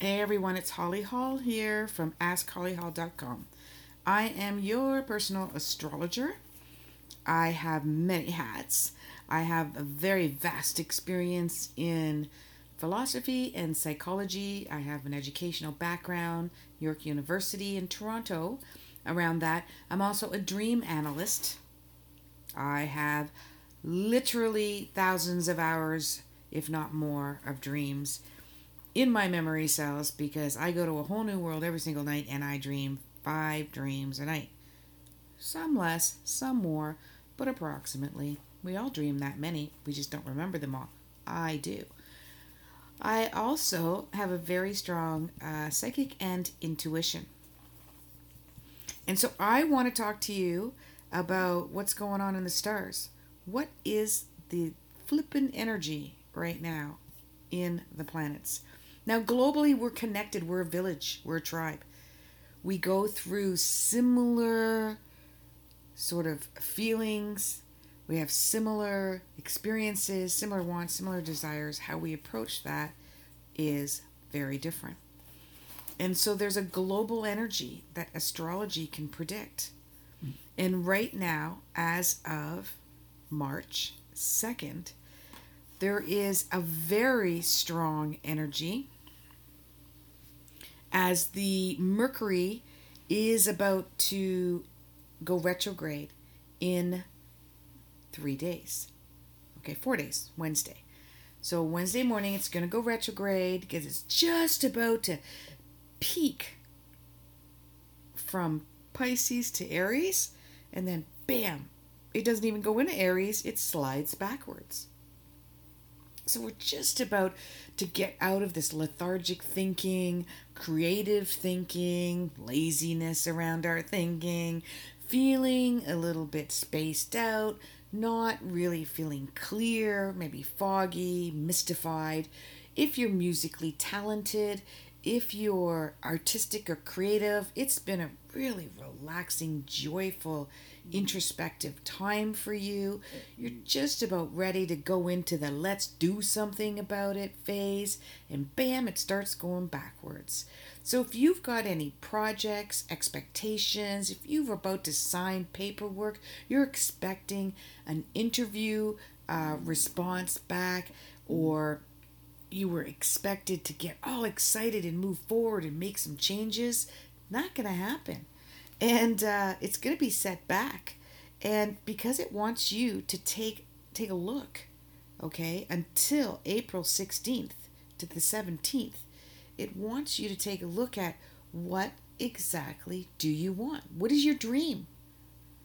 Hey everyone, it's Holly Hall here from AskHollyHall.com. I am your personal astrologer. I have many hats. I have a very vast experience in philosophy and psychology. I have an educational background, York University in Toronto. Around that, I'm also a dream analyst. I have literally thousands of hours, if not more, of dreams in my memory cells because I go to a whole new world every single night and I dream five dreams a night. Some less, some more, but approximately. We all dream that many, we just don't remember them all. I do. I also have a very strong uh, psychic and intuition. And so I want to talk to you about what's going on in the stars. What is the flippin' energy right now in the planets? Now, globally, we're connected. We're a village, we're a tribe. We go through similar sort of feelings. We have similar experiences, similar wants, similar desires. How we approach that is very different. And so there's a global energy that astrology can predict. And right now, as of March 2nd, there is a very strong energy as the Mercury is about to go retrograde in three days. Okay, four days, Wednesday. So, Wednesday morning, it's going to go retrograde because it's just about to peak from Pisces to Aries, and then bam, it doesn't even go into Aries, it slides backwards. So we're just about to get out of this lethargic thinking, creative thinking, laziness around our thinking, feeling a little bit spaced out, not really feeling clear, maybe foggy, mystified. If you're musically talented, if you're artistic or creative, it's been a really relaxing, joyful, introspective time for you. You're just about ready to go into the let's do something about it phase, and bam, it starts going backwards. So, if you've got any projects, expectations, if you're about to sign paperwork, you're expecting an interview uh, response back, or you were expected to get all excited and move forward and make some changes, not going to happen. And uh, it's going to be set back. And because it wants you to take take a look okay until april 16th to the 17th it wants you to take a look at what exactly do you want? What is your dream?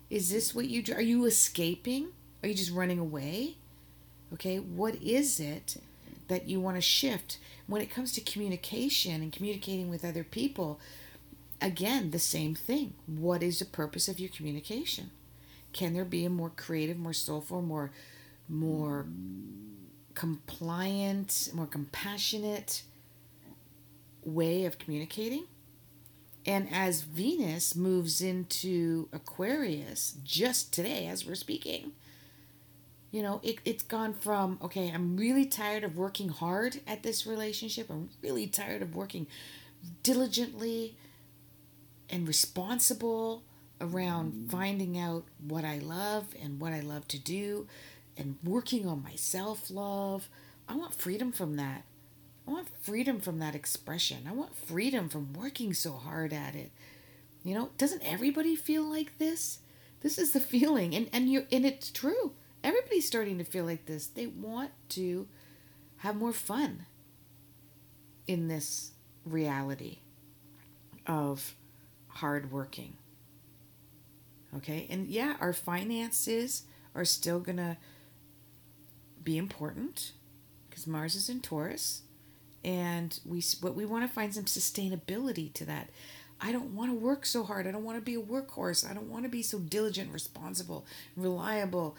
Is this what you are you escaping? Are you just running away? Okay what is it that you want to shift when it comes to communication and communicating with other people again, the same thing. What is the purpose of your communication? Can there be a more creative, more soulful, more more compliant, more compassionate way of communicating? And as Venus moves into Aquarius just today, as we're speaking, you know, it, it's gone from, okay, I'm really tired of working hard at this relationship. I'm really tired of working diligently and responsible around mm-hmm. finding out what I love and what I love to do and working on my self love. I want freedom from that. I want freedom from that expression. I want freedom from working so hard at it. You know, doesn't everybody feel like this? This is the feeling and and you and it's true. Everybody's starting to feel like this. They want to have more fun in this reality of hard working. Okay, and yeah, our finances are still gonna be important because Mars is in Taurus, and we what we want to find some sustainability to that. I don't want to work so hard. I don't want to be a workhorse. I don't want to be so diligent, responsible, reliable.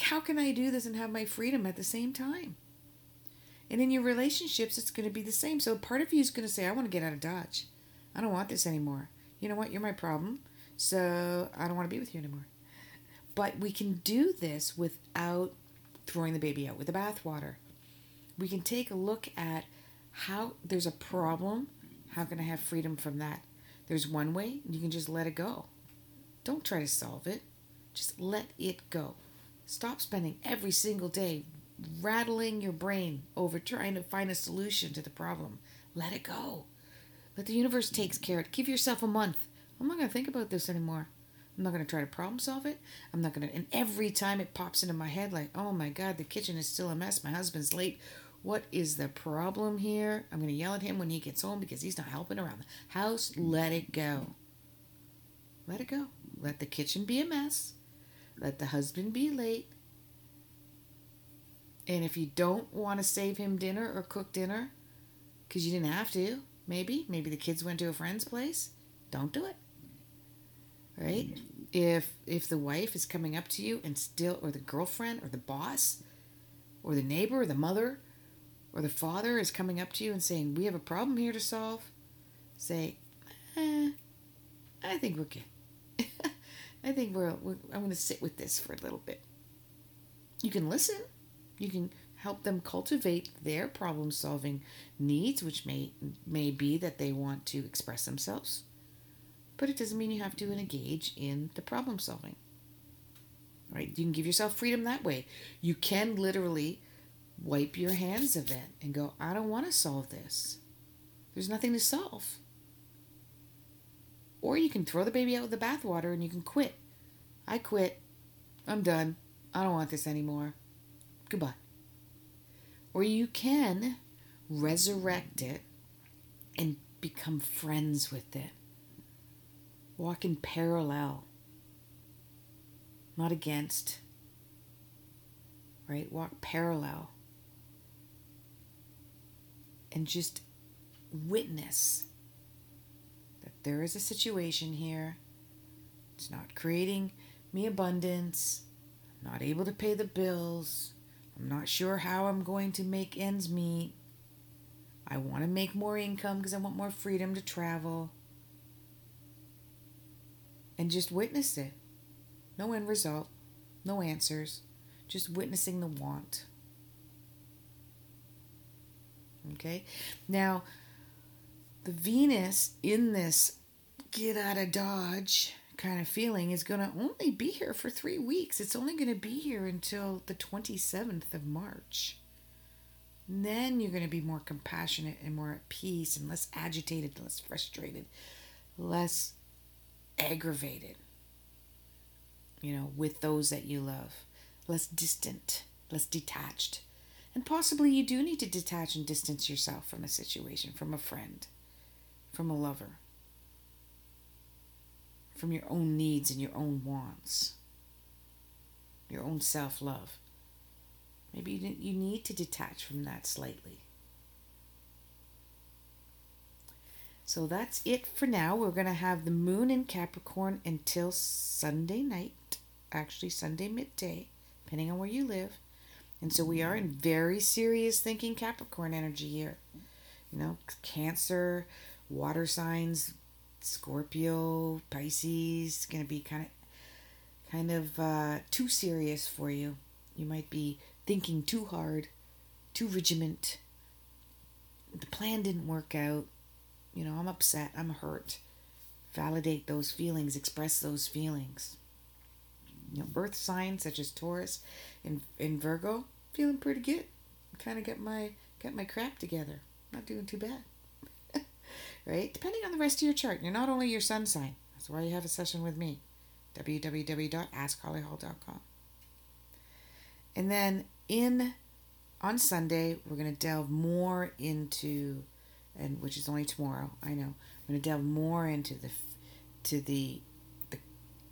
How can I do this and have my freedom at the same time? And in your relationships, it's going to be the same. So part of you is going to say, I want to get out of Dodge. I don't want this anymore you know what, you're my problem, so I don't want to be with you anymore. But we can do this without throwing the baby out with the bathwater. We can take a look at how there's a problem, how can I have freedom from that? There's one way, you can just let it go. Don't try to solve it. Just let it go. Stop spending every single day rattling your brain over trying to find a solution to the problem. Let it go. Let the universe takes care of it. Give yourself a month. I'm not going to think about this anymore. I'm not going to try to problem solve it. I'm not going to. And every time it pops into my head, like, oh my God, the kitchen is still a mess. My husband's late. What is the problem here? I'm going to yell at him when he gets home because he's not helping around the house. Let it go. Let it go. Let the kitchen be a mess. Let the husband be late. And if you don't want to save him dinner or cook dinner, because you didn't have to, maybe, maybe the kids went to a friend's place, don't do it. Right? If if the wife is coming up to you and still, or the girlfriend, or the boss, or the neighbor, or the mother, or the father is coming up to you and saying, "We have a problem here to solve," say, eh, "I think we're good. I think we're, we're I'm going to sit with this for a little bit." You can listen you can help them cultivate their problem solving needs, which may may be that they want to express themselves. But it doesn't mean you have to engage in the problem solving. Right? You can give yourself freedom that way. You can literally wipe your hands of it and go, I don't want to solve this. There's nothing to solve. Or you can throw the baby out with the bathwater and you can quit. I quit. I'm done. I don't want this anymore. Goodbye. Or you can resurrect it and become friends with it. Walk in parallel, not against. Right? Walk parallel. And just witness that there is a situation here. It's not creating me abundance. I'm not able to pay the bills. I'm not sure how I'm going to make ends meet. I want to make more income because I want more freedom to travel. And just witness it. No end result, no answers, just witnessing the want. Okay? Now, the Venus in this get out of Dodge kind of feeling is going to only be here for three weeks. It's only going to be here until the 27th of March. And then you're going to be more compassionate and more at peace and less agitated, less frustrated, less aggravated, you know, with those that you love, less distant, less detached. And possibly you do need to detach and distance yourself from a situation, from a friend, from a lover from your own needs and your own wants, your own self love. Maybe you, you need to detach from that slightly. So that's it for now. We're going to have the moon in Capricorn until Sunday night, actually, Sunday midday, depending on where you live. And so we are in very serious thinking Capricorn energy here. You know, Cancer, water signs, Scorpio, Pisces, going to be kind of kind of uh, too serious for you. You might be thinking too hard, too regiment. The plan didn't work out. You know, I'm upset. I'm hurt. Validate those feelings. Express those feelings. You know, Earth signs such as Taurus and, and Virgo, feeling pretty good. Kind of get my got my crap together. Not doing too bad right? Depending on the rest of your chart. You're not only your sun sign. That's why you have a session with me. www.askhollyhall.com. And then in on Sunday, we're going to delve more into and which is only tomorrow. I know. I'm going to delve more into the to the the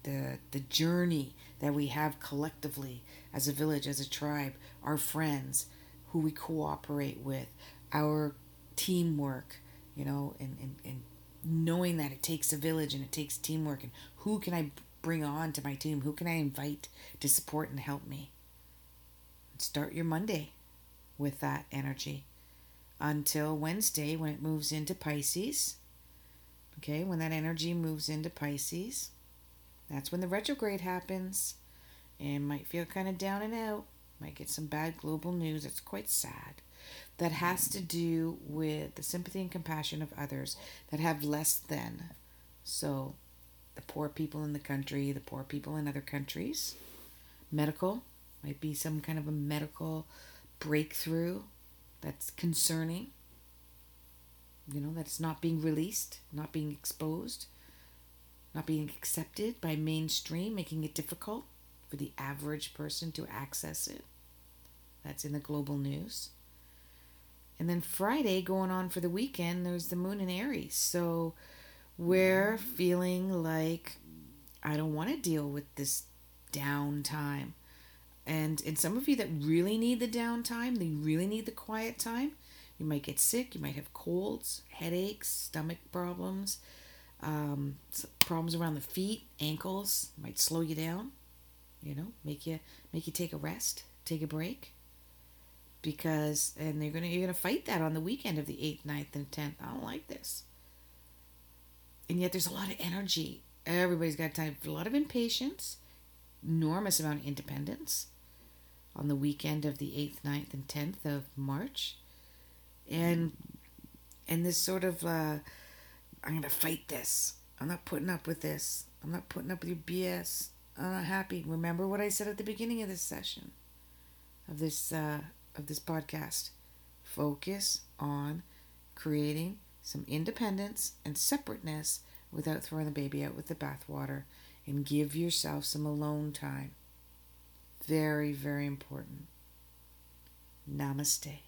the, the journey that we have collectively as a village, as a tribe, our friends, who we cooperate with, our teamwork, you know, and, and, and knowing that it takes a village and it takes teamwork and who can I bring on to my team? Who can I invite to support and help me? Start your Monday with that energy until Wednesday when it moves into Pisces. Okay, when that energy moves into Pisces, that's when the retrograde happens and might feel kind of down and out. Might get some bad global news. It's quite sad. That has to do with the sympathy and compassion of others that have less than. So, the poor people in the country, the poor people in other countries. Medical might be some kind of a medical breakthrough that's concerning. You know, that's not being released, not being exposed, not being accepted by mainstream, making it difficult for the average person to access it. That's in the global news. And then Friday, going on for the weekend, there's the moon in Aries. So we're feeling like I don't want to deal with this downtime. And and some of you that really need the downtime, they really need the quiet time. You might get sick. You might have colds, headaches, stomach problems, um, problems around the feet, ankles. Might slow you down. You know, make you make you take a rest, take a break. Because and they're gonna you're gonna fight that on the weekend of the eighth, 9th, and tenth. I don't like this. And yet there's a lot of energy. Everybody's got time for a lot of impatience, enormous amount of independence on the weekend of the 8th, 9th, and 10th of March. And and this sort of uh, I'm gonna fight this. I'm not putting up with this. I'm not putting up with your BS. I'm not happy. Remember what I said at the beginning of this session, of this uh, of this podcast. Focus on creating some independence and separateness without throwing the baby out with the bathwater, and give yourself some alone time. Very, very important. Namaste.